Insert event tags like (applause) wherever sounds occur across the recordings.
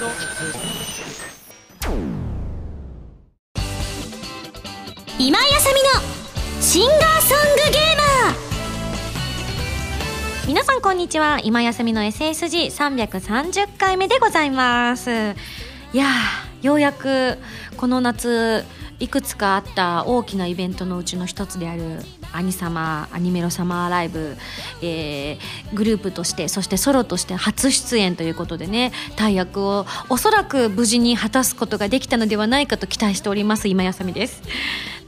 今井あさみのシンガーソングゲーマー。皆さんこんにちは。今休みの SSG330 回目でございます。いやーようやくこの夏いくつかあった大きなイベントのうちの一つであるアニサマアニメロサマーライブ、えー、グループとしてそしてソロとして初出演ということでね大役をおそらく無事に果たすことができたのではないかと期待しております今やさみです。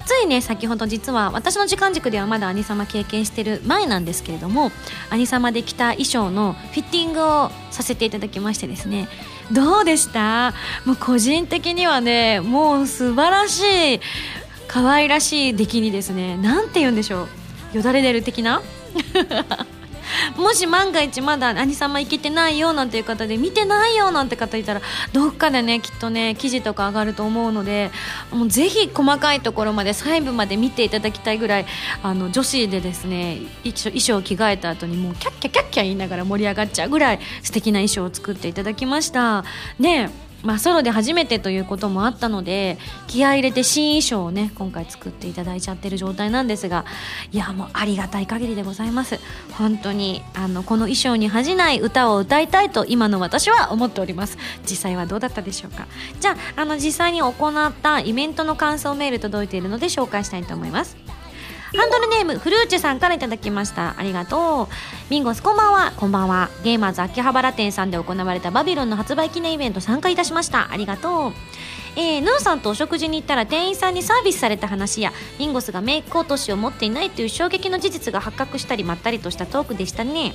ついね先ほど実は私の時間軸ではまだアニサマ経験してる前なんですけれどもアニサマで着た衣装のフィッティングをさせていただきましてですねどうでした？もう個人的にはねもう素晴らしい可愛らしい出来にですねなんて言うんでしょう。よだれ出る的な？(laughs) もし万が一まだ兄様行けてないよなんていう方で見てないよなんて方いたらどっかでねきっとね記事とか上がると思うのでもうぜひ細かいところまで細部まで見ていただきたいぐらいあの女子でですね衣装を着替えた後にもうキャッキャキャッキャ言いながら盛り上がっちゃうぐらい素敵な衣装を作っていただきました。ねまあ、ソロで初めてということもあったので気合い入れて新衣装をね今回作っていただいちゃってる状態なんですがいやもうありがたい限りでございます。本当にあのこの衣装に恥じない歌を歌いたいと今の私は思っております。実際はどうだったでしょうか。じゃああの実際に行ったイベントの感想メール届いているので紹介したいと思います。ハンドルネームフルーチェさんからいただきました。ありがとう。ミンゴスこんばんは。こんばんは。ゲーマーズ秋葉原店さんで行われたバビロンの発売記念イベント参加いたしました。ありがとう。えー、ヌーさんとお食事に行ったら店員さんにサービスされた話やミンゴスがメイク落としを持っていないという衝撃の事実が発覚したりまったりとしたトークでしたね。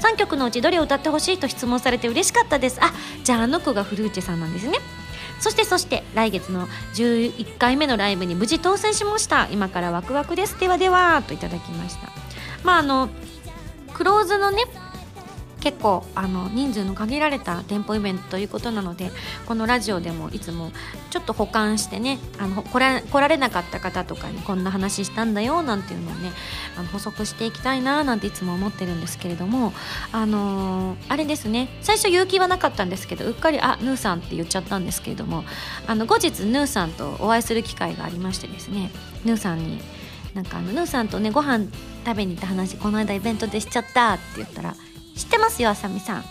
3曲のうちどれを歌ってほしいと質問されて嬉しかったです。あじゃああの子がフルーチェさんなんですね。そしてそして来月の11回目のライブに無事当選しました。今からワクワクです。ではではといただきました。まああのクローズのね結構あの人数の限られた店舗イベントということなのでこのラジオでもいつもちょっと保管してねあの来ら来られなかった方とかにこんな話したんだよなんていうのをねあの補足していきたいななんていつも思ってるんですけれどもあのー、あれですね最初勇気はなかったんですけどうっかり「あヌーさん」って言っちゃったんですけれどもあの後日ヌーさんとお会いする機会がありましてですねヌーさんになんかあのヌーさんとねご飯食べに行った話この間イベントでしちゃったって言ったら知ってますよあさみさん。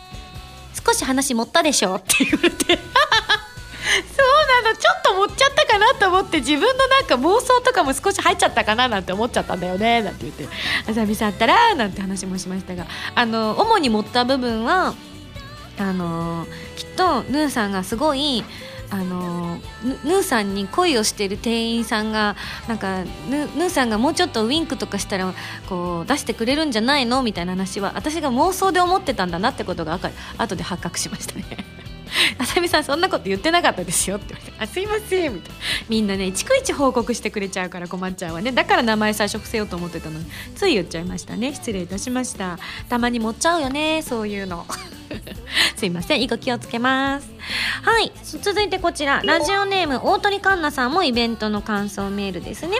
少し話持ったでしょって言われて。(laughs) そうなの。ちょっと持っちゃったかなと思って自分のなんか妄想とかも少し入っちゃったかななんて思っちゃったんだよねなんて言って。あさみさんったらなんて話もしましたが。あの主に持った部分はあのきっとヌーさんがすごいあのヌーさんに恋をしている店員さんがなんかヌーさんがもうちょっとウインクとかしたらこう出してくれるんじゃないのみたいな話は私が妄想で思ってたんだなってことが後で発覚しましたね。あさみさんそんなこと言ってなかったですよって言われて「あすいません」みたいな。みんなね逐一報告してくれちゃうから困っちゃうわね。だから名前最初伏せようと思ってたのに。つい言っちゃいましたね。失礼いたしました。たまに持っちゃうよねそういうの。(laughs) すいません。以後気をつけます。はい。続いてこちら。ラジオネーム大鳥環奈さんもイベントの感想メールですね。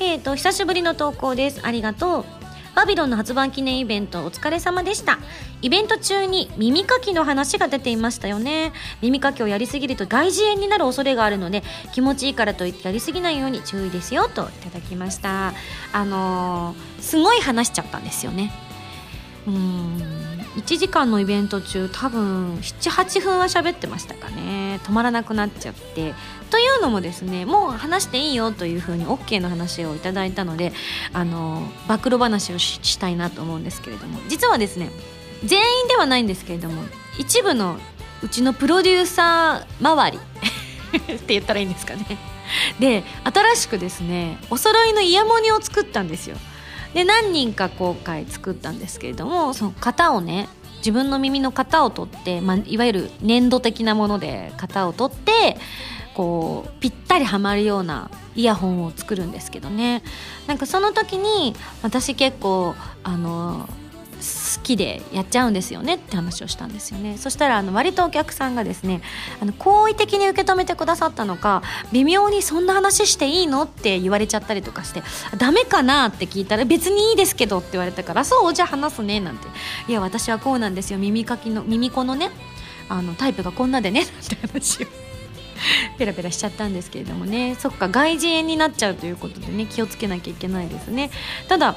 えっ、ー、と久しぶりの投稿です。ありがとう。バビロンの発売記念イベントお疲れ様でした。イベント中に耳かきの話が出ていましたよね。耳かきをやりすぎると外耳炎になる恐れがあるので気持ちいいからといってやりすぎないように注意ですよといただきました。あのー、すごい話しちゃったんですよね。うん。1時間のイベント中多分78分は喋ってましたかね。止まらなくなっちゃって。というのもですねもう話していいよというふうに OK の話をいただいたのであの暴露話をしたいなと思うんですけれども。実はですね全員ではないんですけれども一部のうちのプロデューサー周り (laughs) って言ったらいいんですかね。で新しくですねお揃いのイヤモニを作ったんですよ。で何人か今回作ったんですけれどもその型をね自分の耳の型を取って、まあ、いわゆる粘土的なもので型を取ってこうぴったりはまるようなイヤホンを作るんですけどね。なんかその時に私結構あの好きでやっちゃうんですよねって話をしたんですよね。そしたらあの割とお客さんがですねあの好意的に受け止めてくださったのか微妙にそんな話していいのって言われちゃったりとかしてダメかなって聞いたら別にいいですけどって言われたからそうじゃあ話すねなんて。いや私はこうなんですよ。耳かきの耳子のねあのタイプがこんなでねって話を。(laughs) ペラペラしちゃったんですけれどもね。そっか外人になっちゃうということでね気をつけなきゃいけないですね。ただ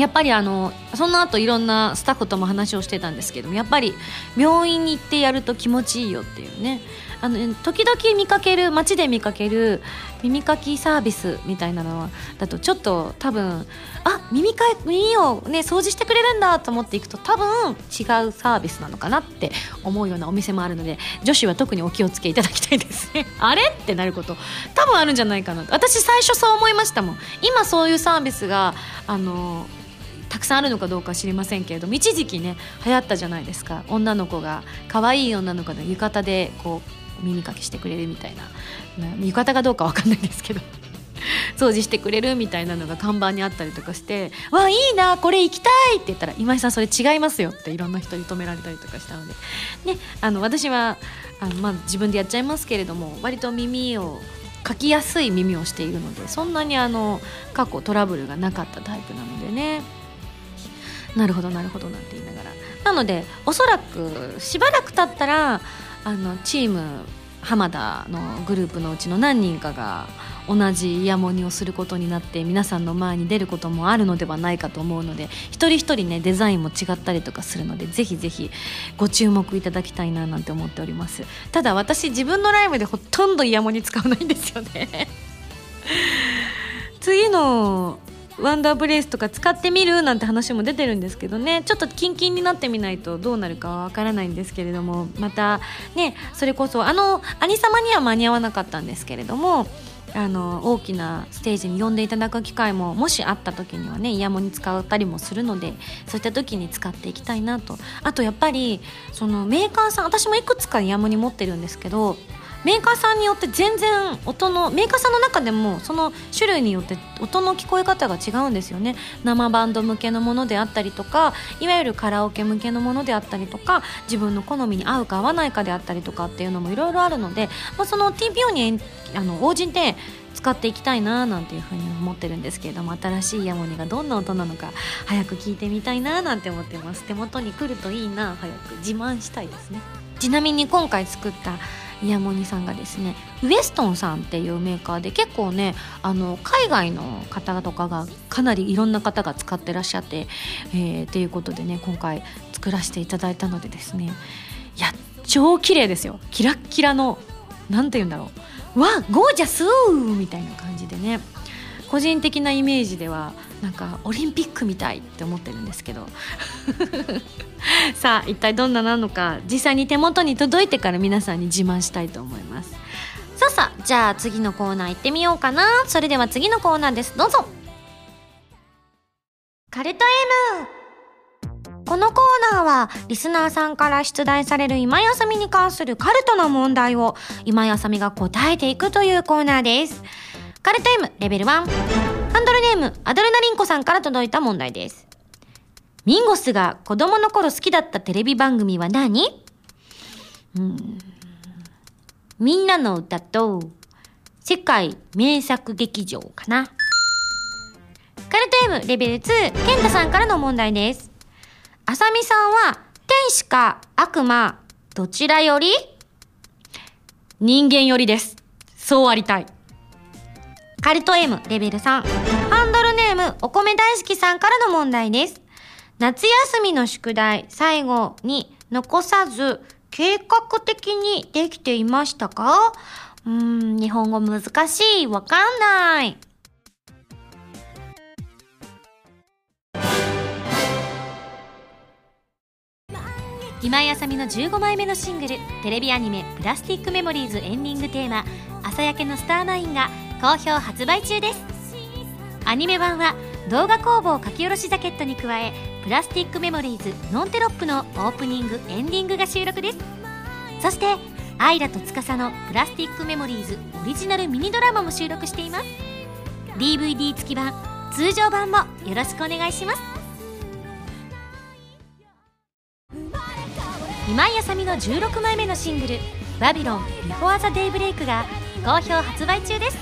やっぱりあのその後いろんなスタッフとも話をしてたんですけどもやっぱり病院に行ってやると気持ちいいよっていうね。あの時々見かける街で見かける耳かきサービスみたいなのはだとちょっと多分あ耳か耳をね掃除してくれるんだと思っていくと多分違うサービスなのかなって思うようなお店もあるので女子は特にお気をつけいただきたいですね。(laughs) あれってなること多分あるんじゃないかな。私最初そう思いましたもん。今そういうサービスがあのたくさんあるのかどうか知りませんけれども一時期ね流行ったじゃないですか。女の子が可愛い女の子の浴衣でこう耳かきしてくれるみたいな。浴衣かどうか分かんないですけど。(laughs) 掃除してくれるみたいなのが看板にあったりとかして「わいいなこれ行きたい!」って言ったら「今井さんそれ違いますよ」っていろんな人に止められたりとかしたので、ね、あの私はあの、まあ、自分でやっちゃいますけれども割と耳を書きやすい耳をしているのでそんなにあの過去トラブルがなかったタイプなのでね。なるほどなるほどなんて言いながら。なのでおそらくしばらく経ったらあのチーム浜田のグループのうちの何人かが同じイヤモニをすることになって皆さんの前に出ることもあるのではないかと思うので一人一人ねデザインも違ったりとかするのでぜひぜひご注目いただきたいななんて思っております。ただ私自分のライブでほとんどイヤモニ使わないんですよね。(laughs) 次のワンダーブレイスとか使ってみるなんて話も出てるんですけどね。ちょっとキンキンになってみないとどうなるかはわからないんですけれども。またねそれこそあの兄様には間に合わなかったんですけれどもあの大きなステージに呼んでいただく機会ももしあった時にはねイヤモニ使ったりもするのでそういった時に使っていきたいなと。あとやっぱりそのメーカーさん私もいくつかイヤモニ持ってるんですけどメーカーさんによって全然音のメーカーさんの中でもその種類によって音の聞こえ方が違うんですよね。生バンド向けのものであったりとかいわゆるカラオケ向けのものであったりとか自分の好みに合うか合わないかであったりとかっていうのもいろいろあるので、まあ、その TPO にあの応じて使っていきたいななんていうふうに思ってるんですけれども新しいヤモニがどんな音なのか早く聞いてみたいななんて思ってます。手元に来るといいな早く自慢したいですね。ちなみに今回作ったイヤモニさんがですねウエストンさんっていうメーカーで結構ねあの海外の方とかがかなりいろんな方が使ってらっしゃって、えー、っていうことでね今回作らせていただいたのでですねいや超綺麗ですよ。キラッキラの何て言うんだろう。わゴージャスみたいな感じでね。個人的なイメージではなんかオリンピックみたいって思ってるんですけど。(laughs) さあ一体どんななのか実際に手元に届いてから皆さんに自慢したいと思います。さあさあじゃあ次のコーナー行ってみようかな。それでは次のコーナーです。どうぞ。カルト M このコーナーはリスナーさんから出題される今休みに関するカルトの問題を今休みが答えていくというコーナーです。カルト M レベル1ハンドルネームアドレナリンコさんから届いた問題です。ミンゴスが子供の頃好きだったテレビ番組は何？うん。みんなの歌と世界名作劇場かな。カルト M レベル2ケンタさんからの問題です。あさみさんは天使か悪魔どちらより？人間よりです。そうありたい。カルト M レベル3。ハンドルネームお米大好きさんからの問題です。夏休みの宿題最後に残さず計画的にできていましたか？うーん、日本語難しい。わかんない。今井あさみの15枚目のシングルテレビアニメ「プラスティックメモリーズ」エンディングテーマ「朝焼けのスターマイン」が好評発売中です。アニメ版は動画工房書き下ろしジャケットに加えプラスティックメモリーズノンテロップのオープニングエンディングが収録です。そしてアイラと司のプラスティックメモリーズオリジナルミニドラマも収録しています。DVD 付き版通常版もよろしくお願いします。今井麻美の16枚目のシングル「 Babylon before the daybreak」が好評発売中です。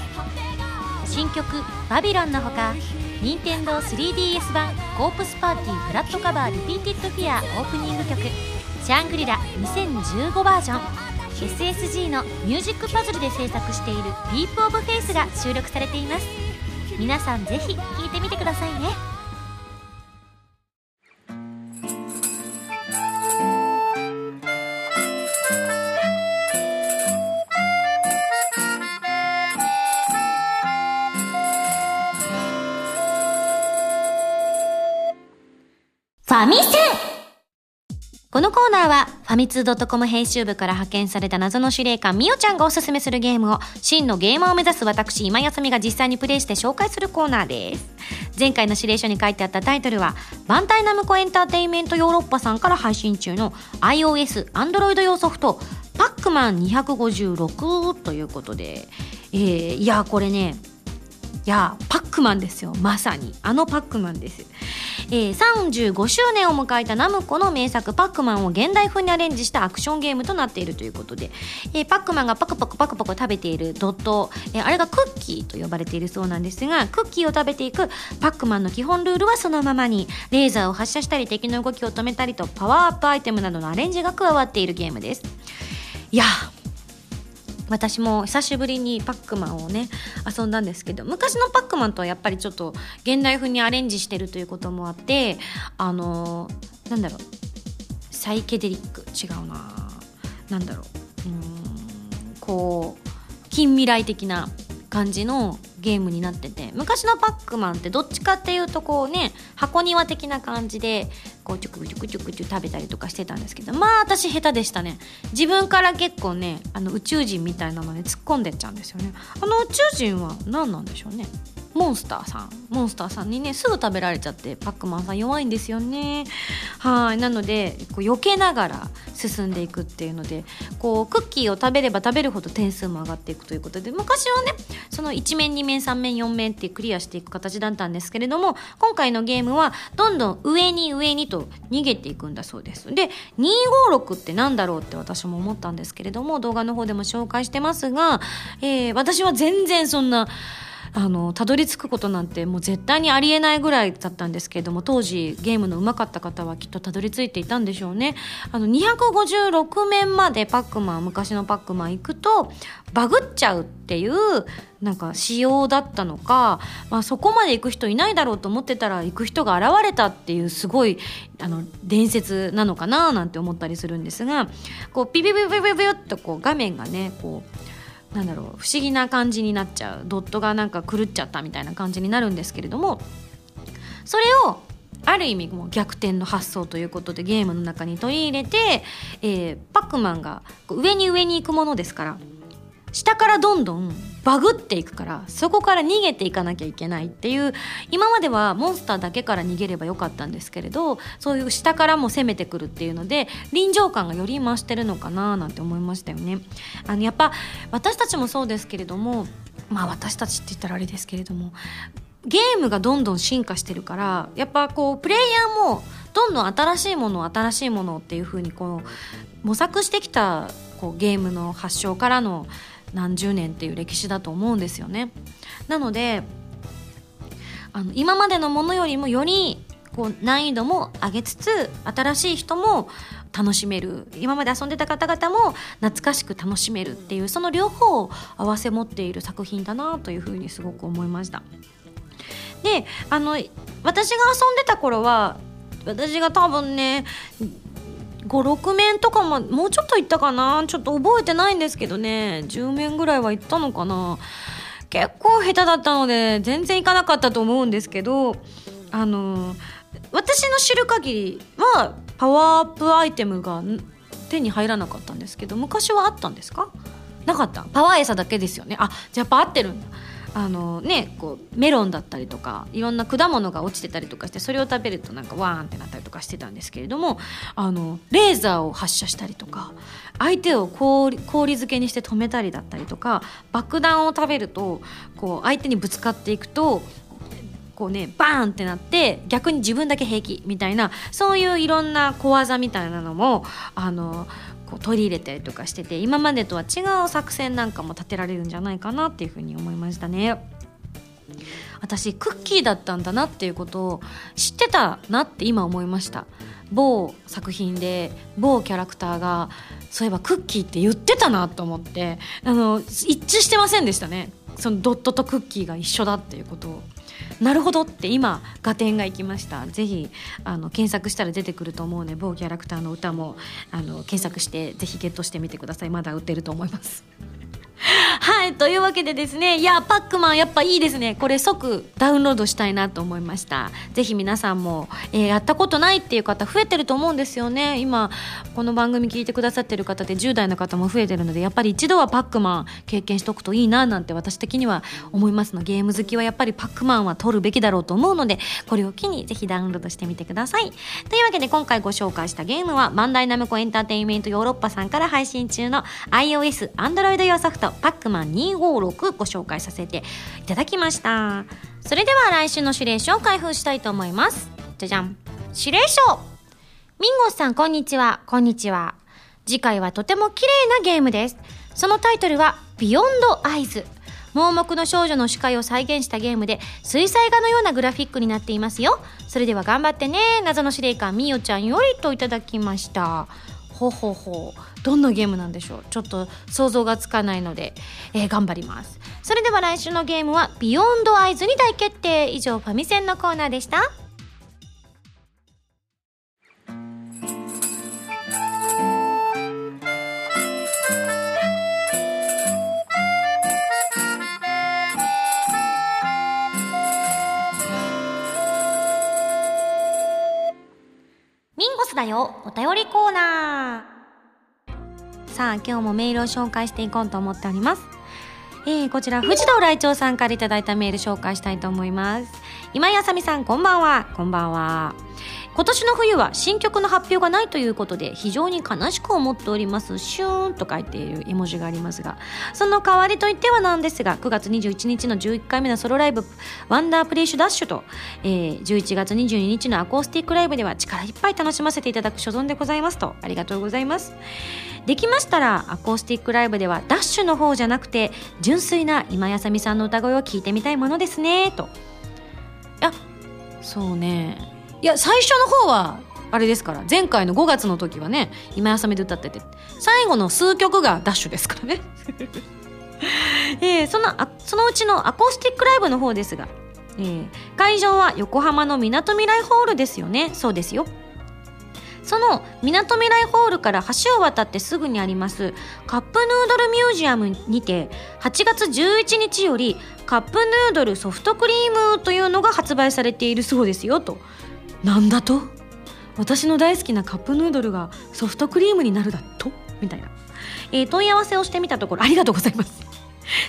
新曲「バビロン」のほか任天堂 3DS 版「コープスパーティー Blood Covered Repeated Fear」オープニング曲シャングリラ2015バージョン。SSG のミュージックパズルで制作している「ディープオブフェイスが収録されています。皆さんぜひ聴いてみてくださいね。ァミセン。このコーナーはファミツー .com 編集部から派遣された謎の司令官みおちゃんがおすすめするゲームを真のゲーマーを目指す私今休みが実際にプレイして紹介するコーナーです。前回の指令書に書いてあったタイトルはバンタイナムコエンターテインメントヨーロッパさんから配信中の iOS、Android 用ソフトパックマン256ということで、えー、いやこれねいやパックマンですよ。まさに。あのパックマンですえー、35周年を迎えたナムコの名作パックマンを現代風にアレンジしたアクションゲームとなっているということで、えー、パックマンがパクパクパクパク食べているドット、えー、あれがクッキーと呼ばれているそうなんですがクッキーを食べていくパックマンの基本ルールはそのままにレーザーを発射したり敵の動きを止めたりとパワーアップアイテムなどのアレンジが加わっているゲームです。いや私も久しぶりにパックマンをね遊んだんですけど昔のパックマンとはやっぱりちょっと現代風にアレンジしてるということもあってあのー、なんだろうサイケデリック違うななんだろううんこう近未来的な感じのゲームになってて昔のパックマンってどっちかっていうとこうね箱庭的な感じでこうチュクチュクチュクチュ食べたりとかしてたんですけどまあ私下手でしたね。自分から結構ねあの宇宙人みたいなので突っ込んでっちゃうんですよね。あの宇宙人は何なんでしょうね。モンスターさんモンスターさんにねすぐ食べられちゃってパックマンさん弱いんですよね。はい。なのでこう避けながら進んでいくっていうのでこうクッキーを食べれば食べるほど点数も上がっていくということで昔はねその1面2面3面4面ってクリアしていく形だったんですけれども今回のゲームはどんどん上に上にと逃げていくんだそうです。で256って何だろうって私も思ったんですけれども動画の方でも紹介してますが、えー、私は全然そんなあのたどり着くことなんてもう絶対にありえないぐらいだったんですけれども当時ゲームの上手かった方はきっとたどり着いていたんでしょうね。あの256面までパックマン昔のパックマン行くとバグっちゃうっていうなんか仕様だったのか、まあ、そこまで行く人いないだろうと思ってたら行く人が現れたっていうすごいあの伝説なのかななんて思ったりするんですがこうピピピピピピッとこう画面がねこうなんだろう不思議な感じになっちゃうドットがなんか狂っちゃったみたいな感じになるんですけれどもそれをある意味もう逆転の発想ということでゲームの中に取り入れて、えー、パックマンが上に上に行くものですから下からどんどんバグっていくからそこから逃げていかなきゃいけないっていう今まではモンスターだけから逃げればよかったんですけれどそういう下からも攻めてくるっていうので臨場感がより増してるのかななんて思いましたよね。あのやっぱ私たちもそうですけれどもまあ私たちって言ったらあれですけれどもゲームがどんどん進化してるからやっぱこうプレイヤーもどんどん新しいもの新しいものっていう風にこう模索してきたこうゲームの発祥からの何十年っていう歴史だと思うんですよね。なのであの今までのものよりもよりこう難易度も上げつつ新しい人も楽しめる今まで遊んでた方々も懐かしく楽しめるっていうその両方を併せ持っている作品だなというふうにすごく思いました。であの私が遊んでた頃は私が多分ね56面とかももうちょっといったかな？ちょっと覚えてないんですけどね。10面ぐらいはいったのかな？結構下手だったので全然いかなかったと思うんですけどあの私の知る限りはパワーアップアイテムが手に入らなかったんですけど昔はあったんですか？なかった？パワー餌だけですよね。あじゃあやっぱ合ってるんだ。あのねこうメロンだったりとかいろんな果物が落ちてたりとかしてそれを食べるとなんかワーンってなったりとかしてたんですけれどもあのレーザーを発射したりとか相手を氷氷漬けにして止めたりだったりとか爆弾を食べるとこう相手にぶつかっていくとこうねバーンってなって逆に自分だけ平気みたいなそういういろんな小技みたいなのもあのこう取り入れたりとかしてて今までとは違う作戦なんかも立てられるんじゃないかなっていうふうに思いましたね。私クッキーだったんだなっていうことを知ってたなって今思いました。某作品で某キャラクターがそういえばクッキーって言ってたなと思ってあの一致してませんでしたね。そのドットとクッキーが一緒だっていうことを。なるほどって今合点がいきました。ぜひあの検索したら出てくると思うね。某キャラクターの歌もあの検索してぜひゲットしてみてください。まだ売ってると思います。はいというわけでですねいやパックマンやっぱいいですね。これ即ダウンロードしたいなと思いました。ぜひ皆さんも、えー、やったことないっていう方増えてると思うんですよね。今この番組聞いてくださってる方で10代の方も増えてるのでやっぱり一度はパックマン経験しとくといいななんて私的には思いますのゲーム好きはやっぱりパックマンは取るべきだろうと思うのでこれを機にぜひダウンロードしてみてください。というわけで今回ご紹介したゲームはバンダイナムコエンターテインメントヨーロッパさんから配信中の iOS、Android 用ソフト。パックマン256ご紹介させていただきました。それでは来週の指令書を開封したいと思います。じゃじゃん。指令書。ミンゴスさんこんにちは。こんにちは。次回はとても綺麗なゲームです。そのタイトルはビヨンドアイズ盲目の少女の視界を再現したゲームで水彩画のようなグラフィックになっていますよ。それでは頑張ってね。謎の司令官みよちゃんよりといただきました。ほほほどんなゲームなんでしょう？ちょっと想像がつかないので、えー、頑張ります。それでは来週のゲームはビヨンドアイズに大決定。以上ファミセンのコーナーでした。スだよ。お便りコーナー。さあ今日もメールを紹介していこうと思っております。えー、こちら藤堂来長さんからいただいたメール紹介したいと思います。今井あさみさんこんばんは。こんばんは。今年の冬は新曲の発表がないということで非常に悲しく思っております。シューンと書いている絵文字がありますがその代わりといってはなんですが9月21日の11回目のソロライブワンダープレイシュダッシュと、えー、11月22日のアコースティックライブでは力いっぱい楽しませていただく所存でございますと。ありがとうございます。できましたらアコースティックライブではダッシュの方じゃなくて純粋な今やさみさんの歌声を聞いてみたいものですねと。いやそうねいや最初の方はあれですから前回の5月の時はね今やさみで歌ってて最後の数曲がダッシュですからね。(laughs) えー、そのあそのうちのアコースティックライブの方ですが、えー、会場は横浜のみなとみらいホールですよね。そうですよ。そのみなとみらいホールから橋を渡ってすぐにありますカップヌードルミュージアムにて8月11日よりカップヌードルソフトクリームというのが発売されているそうですよと。なんだと？私の大好きなカップヌードルがソフトクリームになるだと？みたいな、えー、問い合わせをしてみたところありがとうございます。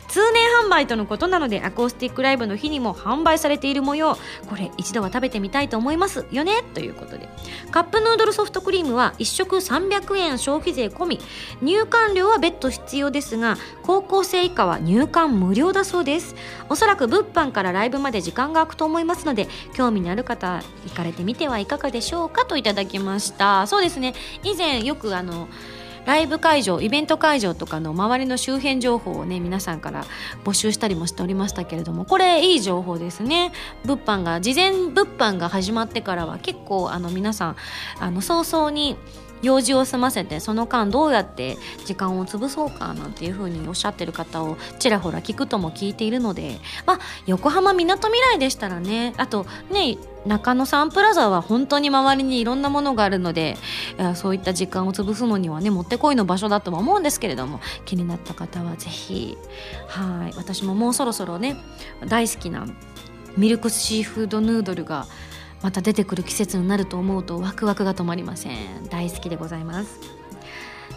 通年販売とのことなのでアコースティックライブの日にも販売されている模様これ一度は食べてみたいと思いますよねということで。カップヌードルソフトクリームは1食300円消費税込み。入館料は別途必要ですが高校生以下は入館無料だそうです。おそらく物販からライブまで時間が空くと思いますので興味のある方行かれてみてはいかがでしょうかといただきました。そうですね。以前よくあのライブ会場イベント会場とかの周りの周辺情報をね皆さんから募集したりもしておりましたけれどもこれいい情報ですね。物販が事前物販が始まってからは結構あの皆さんあの早々に用事を済ませてその間どうやって時間を潰そうかなんていうふうにおっしゃってる方をちらほら聞くとも聞いているのでまあ横浜みなとみらいでしたらねあとね中野サンプラザは本当に周りにいろんなものがあるのでそういった時間を潰すのにはねもってこいの場所だとは思うんですけれども気になった方はぜひはい私ももうそろそろね大好きなミルクシーフードヌードルがまた出てくる季節になると思うとワクワクが止まりません。大好きでございます。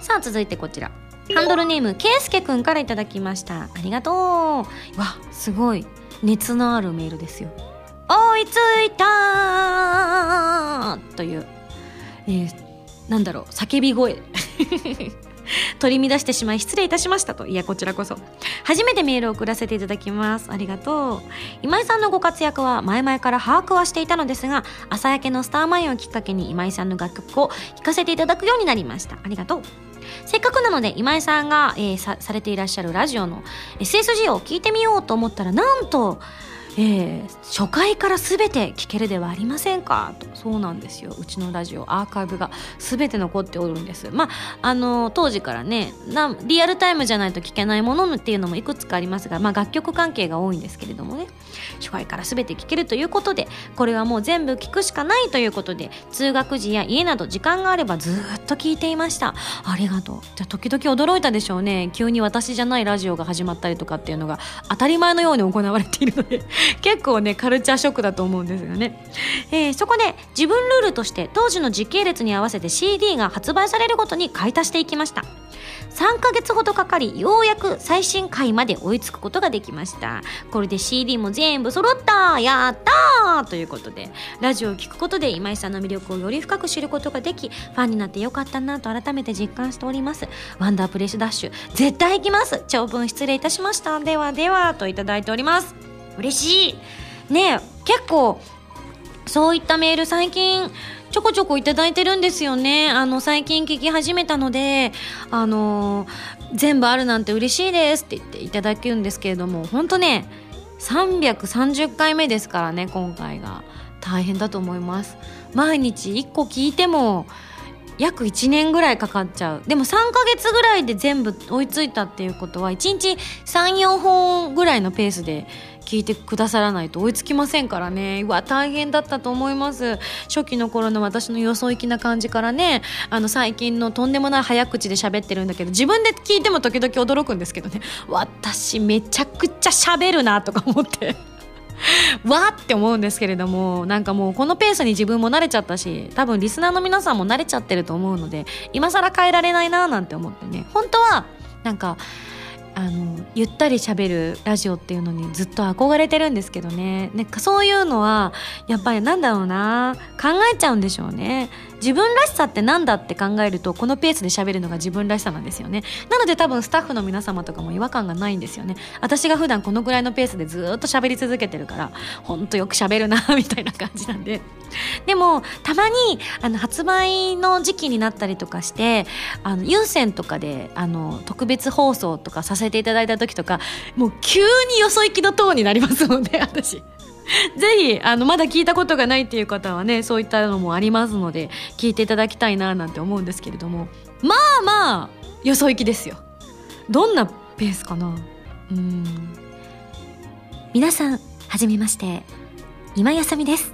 さあ続いてこちら。ハンドルネームけいすけくんからいただきました。ありがとう。わすごい熱のあるメールですよ。追いついたという、えー、なんだろう叫び声。(laughs) 取り乱してしまい失礼いたしましたと。いやこちらこそ。初めてメールを送らせていただきます。ありがとう。今井さんのご活躍は前々から把握はしていたのですが朝焼けのスターマインをきっかけに今井さんの楽曲を聴かせていただくようになりました。ありがとう。せっかくなので今井さんが、えー、されていらっしゃるラジオの SSG を聞いてみようと思ったらなんとえー、初回から全て聞けるではありませんか？とそうなんですよ。うちのラジオアーカイブが全て残っておるんです。まああの当時からねなリアルタイムじゃないと聞けないものっていうのもいくつかありますが、まあ、楽曲関係が多いんですけれどもね。初回から全て聞けるということでこれはもう全部聞くしかないということで通学時や家など時間があればずっと聞いていました。ありがとう。じゃ時々驚いたでしょうね。急に私じゃないラジオが始まったりとかっていうのが当たり前のように行われているので。結構ねカルチャーショックだと思うんですよね、えー、そこで自分ルールとして当時の時系列に合わせて CD が発売されるごとに買い足していきました。3ヶ月ほどかかりようやく最新回まで追いつくことができました。これで CD も全部揃った。やったということでラジオを聴くことで今井さんの魅力をより深く知ることができファンになってよかったなと改めて実感しております。ワンダープレイスダッシュ絶対行きます。長文失礼いたしました。ではではといただいております。嬉しいね結構そういったメール最近ちょこちょこいただいてるんですよね。あの、最近聞き始めたので、あの全部あるなんて嬉しいですって言っていただけるんですけれども、本当ね、330回目ですからね、今回が。大変だと思います。毎日1個聞いても、約1年ぐらいかかっちゃうでも3ヶ月ぐらいで全部追いついたっていうことは1日34本ぐらいのペースで聞いてくださらないと追いつきませんからね。うわ大変だったと思います。初期の頃の私のよそ行きな感じからねあの最近のとんでもない早口で喋ってるんだけど自分で聞いても時々驚くんですけどね。私めちゃくちゃ喋るなとか思って。(laughs) わって思うんですけれどもなんかもうこのペースに自分も慣れちゃったし多分リスナーの皆さんも慣れちゃってると思うので今更変えられないななんて思ってね。本当はなんかあのゆったりしゃべるラジオっていうのにずっと憧れてるんですけどね。なんかそういうのはやっぱりなんだろうな。考えちゃうんでしょうね。自分らしさって何だって考えるとこのペースで喋るのが自分らしさなんですよね。なので多分スタッフの皆様とかも違和感がないんですよね。私が普段このぐらいのペースでずっと喋り続けてるからほんとよく喋るなみたいな感じなんで。でもたまにあの発売の時期になったりとかしてあの有線とかであの特別放送とかさせていただいた時とかもう急によそ行きのトーンになりますので私。(laughs) ぜひあのまだ聞いたことがないっていう方はねそういったのもありますので聞いていただきたいななんて思うんですけれども。まあまあよそ行きですよ。どんなペースかな？うん。皆さんはじめまして。今やさみです。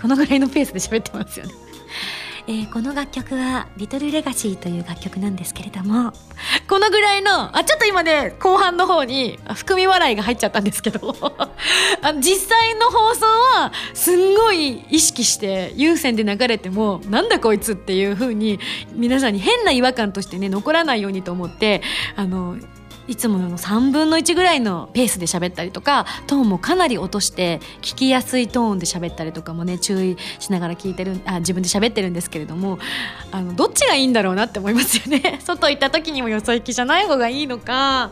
このぐらいのペースで喋ってますよねえー、この楽曲は「リトルレガシー」という楽曲なんですけれどもこのぐらいのあちょっと今ね後半の方に含み笑いが入っちゃったんですけど (laughs) あ実際の放送はすんごい意識して有線で流れてもなんだこいつっていう風に皆さんに変な違和感としてね残らないようにと思ってあのいつもの3分の1ぐらいのペースで喋ったりとかトーンもかなり落として聞きやすいトーンで喋ったりとかもね注意しながら聞いてるあ自分で喋ってるんですけれども (laughs) あのどっちがいいんだろうなって思いますよね。(laughs) 外行った時にもよそ行きじゃない方がいいのか。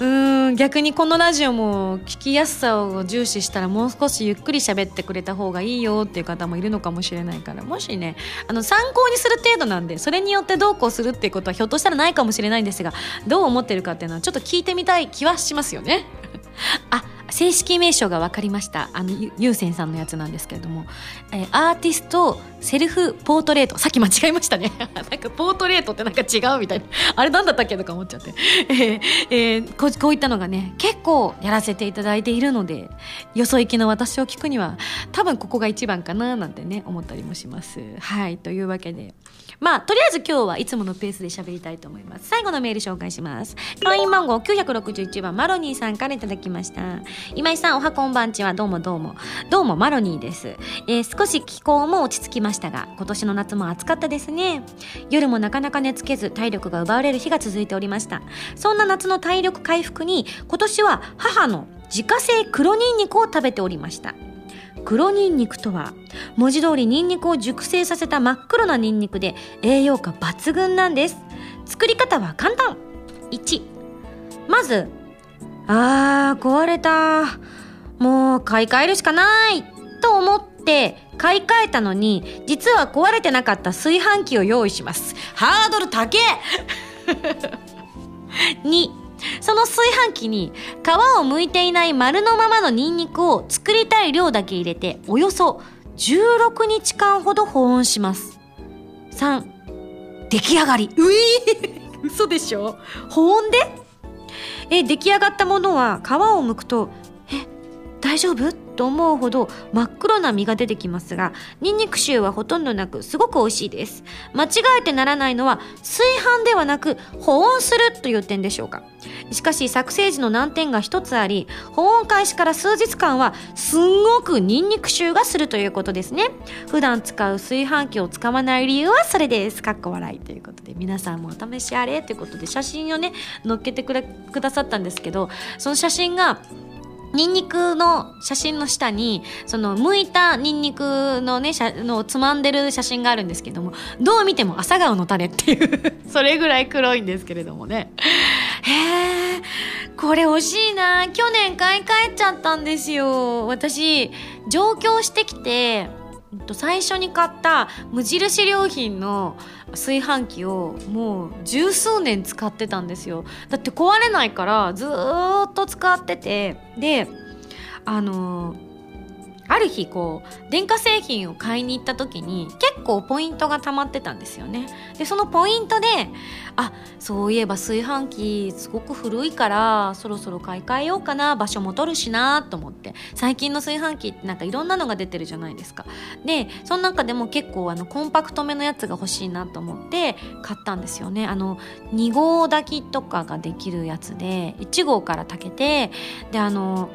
うん逆にこのラジオも聞きやすさを重視したらもう少しゆっくり喋ってくれた方がいいよっていう方もいるのかもしれないからもしねあの参考にする程度なんでそれによってどうこうするっていうことはひょっとしたらないかもしれないんですがどう思ってるかっていうのはちょっと聞いてみたい気はしますよね。(laughs) あ正式名称が分かりました。あのゆうせんさんのやつなんですけれども、えー、アーティストセルフポートレート。さっき間違えましたね。(laughs) なんかポートレートってなんか違うみたいな。あれなんだったっけとか思っちゃって、えーえー、ここういったのがね結構やらせていただいているのでよそ行きの私を聞くには多分ここが一番かななんてね思ったりもします。はい。というわけで。まあ、とりあえず今日はいつものペースで喋りたいと思います。最後のメール紹介します。会員番号961番マロニーさんからいただきました。今井さん、おはこんばんちは、どうもどうも。どうもマロニーです。えー、少し気候も落ち着きましたが、今年の夏も暑かったですね。夜もなかなか寝つけず、体力が奪われる日が続いておりました。そんな夏の体力回復に、今年は母の自家製黒ニンニクを食べておりました。黒ニンニクとは文字通りニンニクを熟成させた真っ黒なニンニクで栄養価抜群なんです。作り方は簡単。1まずあー壊れた。もう買い替えるしかない。と思って買い替えたのに実は壊れてなかった炊飯器を用意します。ハードル高え。(laughs) 2その炊飯器に皮を剥いていない丸のままのニンニクを作りたい量だけ入れておよそ16日間ほど保温します。3出来上がり。うい (laughs) 嘘でしょ？保温で？え出来上がったものは皮を剥くとえ大丈夫？と思うほど真っ黒な実が出てきますがニンニク臭はほとんどなくすごく美味しいです。間違えてならないのは炊飯ではなく保温するという点でしょうか。しかし作成時の難点が一つあり保温開始から数日間はすんごくニンニク臭がするということですね。普段使う炊飯器を使わない理由はそれです。かっこ笑いということで皆さんもお試しあれということで写真をね載っけてくださったんですけどその写真がニンニクの写真の下に、その、剥いたニンニクのね、のつまんでる写真があるんですけども、どう見ても朝顔の種っていう (laughs) それぐらい黒いんですけれどもね。(laughs) へえ、これ惜しいな去年買い替えちゃったんですよ。私、上京してきて、最初に買った無印良品の炊飯器をもう十数年使ってたんですよ。だって壊れないからずっと使ってて。であのある日こう電化製品を買いに行った時に結構ポイントが溜まってたんですよね。でそのポイントであそういえば炊飯器すごく古いからそろそろ買い替えようかな場所も取るしなと思って。最近の炊飯器ってなんかいろんなのが出てるじゃないですか。でその中でも結構あのコンパクトめのやつが欲しいなと思って買ったんですよね。あの2合炊きとかができるやつで1合から炊けてであの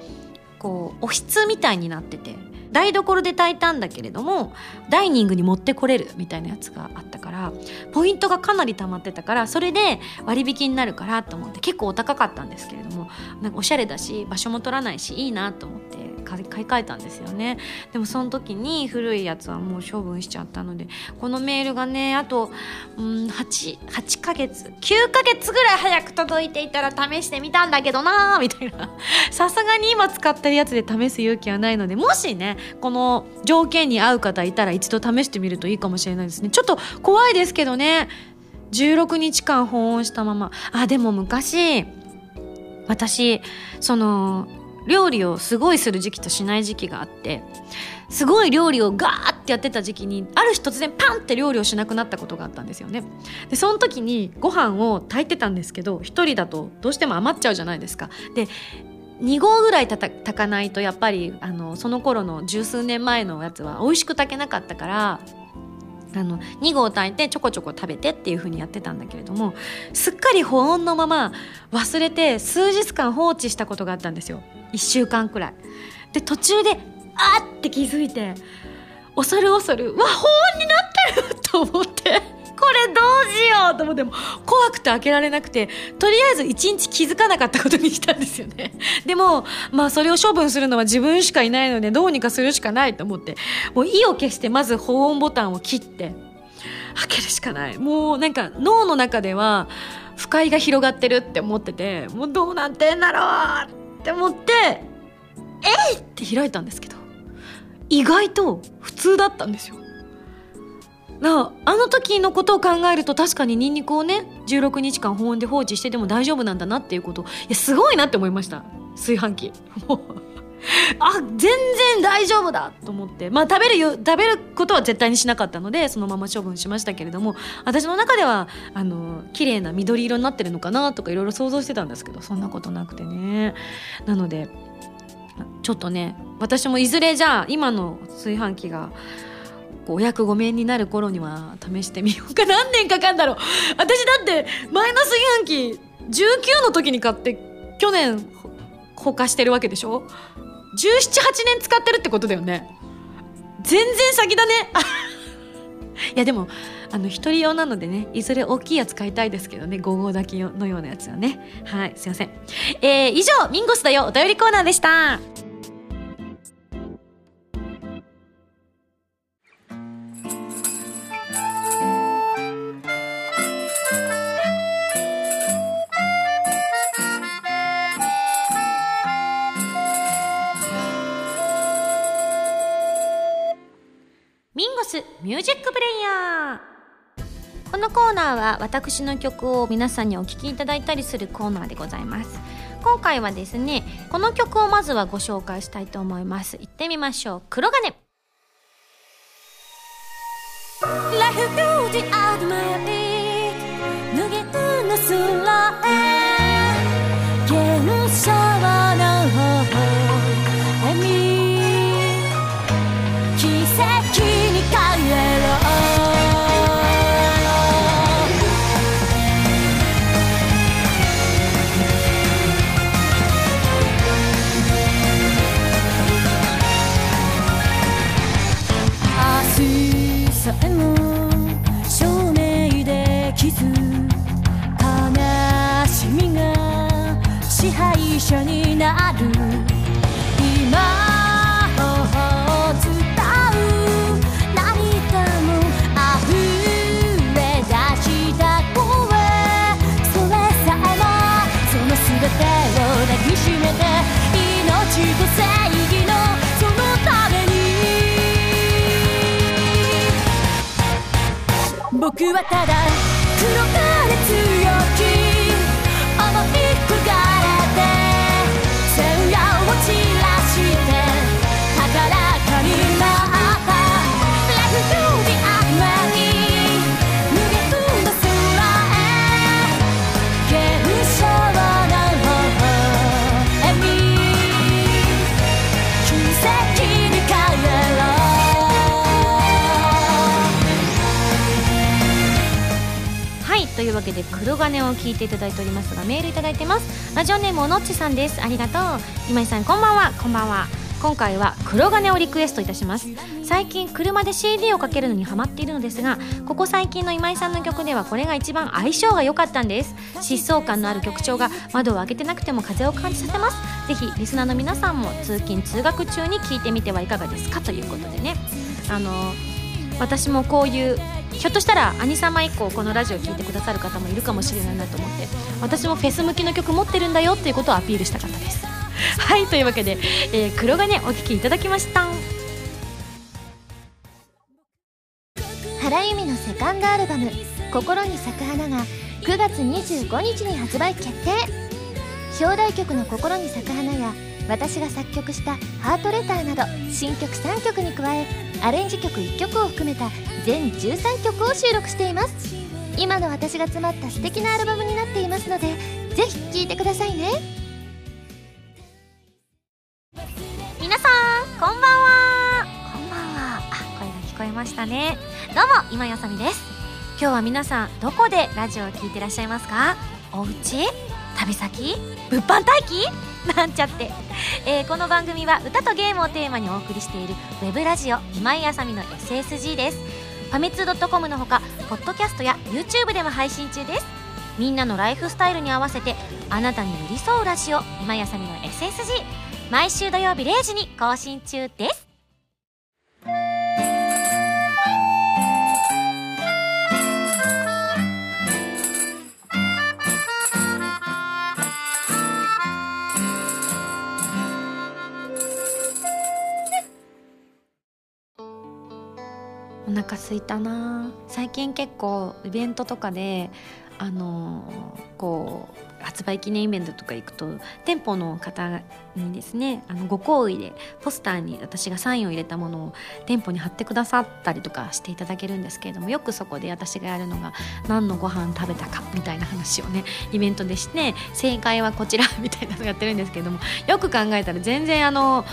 こうおひつみたいになってて台所で炊いたんだけれどもダイニングに持ってこれるみたいなやつがあったからポイントがかなり溜まってたからそれで割引になるからと思って結構お高かったんですけれどもなんかおしゃれだし場所も取らないしいいなと思って買い替えたんですよね。でもその時に古いやつはもう処分しちゃったのでこのメールがねあと、うん、8, 8ヶ月9ヶ月ぐらい早く届いていたら試してみたんだけどなーみたいな。さすがに今使ってるやつで試す勇気はないのでもしねこの条件に合う方いたら一度試してみるといいかもしれないですね。ちょっと怖いですけどね。16日間保温したまま。あでも昔私その料理をすごいする時期としない時期があってすごい料理をガーってやってた時期にある日突然パンって料理をしなくなったことがあったんですよね。でその時にご飯を炊いてたんですけど1人だとどうしても余っちゃうじゃないですか。で2合ぐらい炊かないとやっぱりあのその頃の十数年前のやつは美味しく炊けなかったからあの2合炊いてちょこちょこ食べてっていう風にやってたんだけれどもすっかり保温のまま忘れて数日間放置したことがあったんですよ。1週間くらい。で途中であって気づいて恐る恐るわ保温になってる！と思って。れどうしようと思っても怖くて開けられなくてとりあえず一日気づかなかったことにしたんですよね。(laughs) でもまあそれを処分するのは自分しかいないのでどうにかするしかないと思ってもう意を決してまず保温ボタンを切って開けるしかない。もうなんか脳の中では不快が広がってるって思っててもうどうなってんだろうって思ってえいって開いたんですけど意外と普通だったんですよ。あの時のことを考えると確かにニンニクをね16日間保温で放置してても大丈夫なんだなっていうこと。いやすごいなって思いました。炊飯器。あ全然大丈夫だと思って。まあ食べるよ食べることは絶対にしなかったのでそのまま処分しましたけれども。私の中ではあの綺麗な緑色になってるのかなとかいろいろ想像してたんですけどそんなことなくてね。なのでちょっとね私もいずれじゃあ今の炊飯器がお役御免になる頃には試してみようか。何年かかんだろう。(laughs) 私だって前の炊飯器19の時に買って去年ほかしてるわけでしょ？1718年使ってるってことだよね。全然先だね。(laughs) いやでもあの一人用なのでねいずれ大きいやつ買いたいですけどね。5号炊きのようなやつはね。はいすいません。えー、以上ミンゴスだよ。お便りコーナーでした。スミュージックプレイヤー。このコーナーは私の曲を皆さんにお聴きいただいたりするコーナーでございます。今回はですねこの曲をまずはご紹介したいと思います。行ってみましょう。黒金。Life goes out my わけで黒金を聞いていただいておりますがメールいただいてます。ラジオネームおのっちさんです。ありがとう。今井さんこんばんは。こんばんは。今回は黒金をリクエストいたします。最近車で CD をかけるのにハマっているのですがここ最近の今井さんの曲ではこれが一番相性が良かったんです。疾走感のある曲調が窓を開けてなくても風を感じさせます。ぜひリスナーの皆さんも通勤通学中に聞いてみてはいかがですか？ということでね。あの私もこういうひょっとしたら兄様以降このラジオ聴いてくださる方もいるかもしれないなと思って私もフェス向きの曲持ってるんだよっていうことをアピールしたかったです。(laughs) はいというわけで、えー、黒金お聴きいただきました原由美のセカンドアルバム「心に咲く花」が9月25日に発売決定。表題曲の「心に咲く花」や私が作曲した「ハートレター」など新曲3曲に加えアレンジ曲1曲を含めた全13曲を収録しています。今の私が詰まった素敵なアルバムになっていますのでぜひ聴いてくださいね。皆さんこんばんは。こんばんは。あ声が聞こえましたね。どうも今やさみです。今日は皆さんどこでラジオを聞いてらっしゃいますか？お家？旅先？物販待機？(laughs) なんちゃって、えーこの番組は歌とゲームをテーマにお送りしているウェブラジオ今井あさみの SSG です。ファミツー .com のほかポッドキャストや YouTube でも配信中です。みんなのライフスタイルに合わせてあなたに寄り添うラジオ今井あさみの SSG 毎週土曜日0時に更新中です。腹すいたな。最近結構イベントとかであのこう発売記念イベントとか行くと店舗の方にですねあのご好意でポスターに私がサインを入れたものを店舗に貼ってくださったりとかしていただけるんですけれどもよくそこで私がやるのが何のご飯食べたかみたいな話をね (laughs) イベントでして正解はこちら。みたいなのやってるんですけれどもよく考えたら全然あの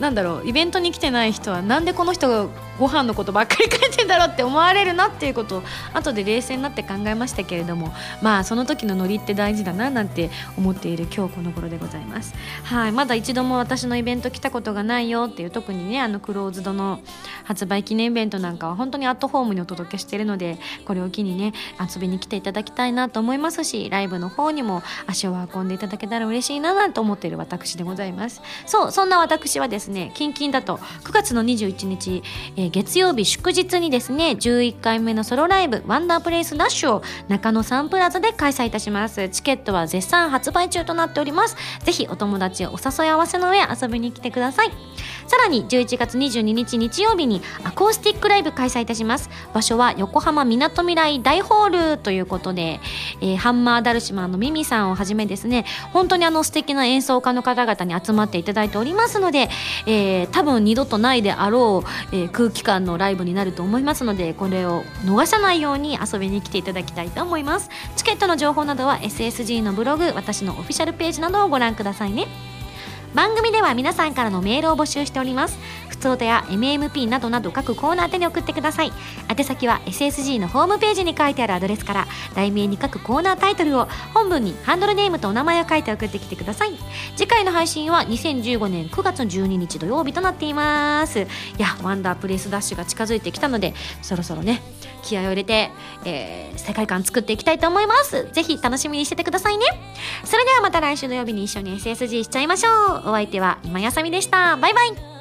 なんだろうイベントに来てない人はなんでこの人がご飯のことばっかり書いてんだろうって思われるなっていうことを後で冷静になって考えましたけれどもまあその時のノリって大事だななんて思っている今日この頃でございますはいまだ一度も私のイベント来たことがないよっていう特にねあのクローズドの発売記念イベントなんかは本当にアットホームにお届けしているのでこれを機にね遊びに来ていただきたいなと思いますしライブの方にも足を運んでいただけたら嬉しいななんて思っている私でございます。そうそんな私はですねキンキンだと9月の21日、えー月曜日祝日にですね11回目のソロライブワンダープレイスダッシュを中野サンプラザで開催いたします。チケットは絶賛発売中となっております。ぜひお友達をお誘い合わせの上遊びに来てください。さらに11月22日日曜日にアコースティックライブ開催いたします。場所は横浜みなとみらい大ホールということで、えー、ハンマーダルシマンのミミさんをはじめですね本当にあの素敵な演奏家の方々に集まっていただいておりますので、えー、多分二度とないであろう、えー、空気感のライブになると思いますのでこれを逃さないように遊びに来ていただきたいと思います。チケットの情報などは SSG のブログ私のオフィシャルページなどをご覧くださいね。番組では皆さんからのメールを募集しております。ふつおたや MMP などなど各コーナー宛に送ってください。宛先は SSG のホームページに書いてあるアドレスから題名に書くコーナータイトルを本文にハンドルネームとお名前を書いて送ってきてください。次回の配信は2015年9月12日土曜日となっています。いやワンダープレイスダッシュが近づいてきたのでそろそろね気合を入れて、えー、世界観作っていきたいと思います。ぜひ楽しみにしててくださいね。それではまた来週土曜日に一緒に SSG しちゃいましょう。お相手は今やさみでした。バイバイ。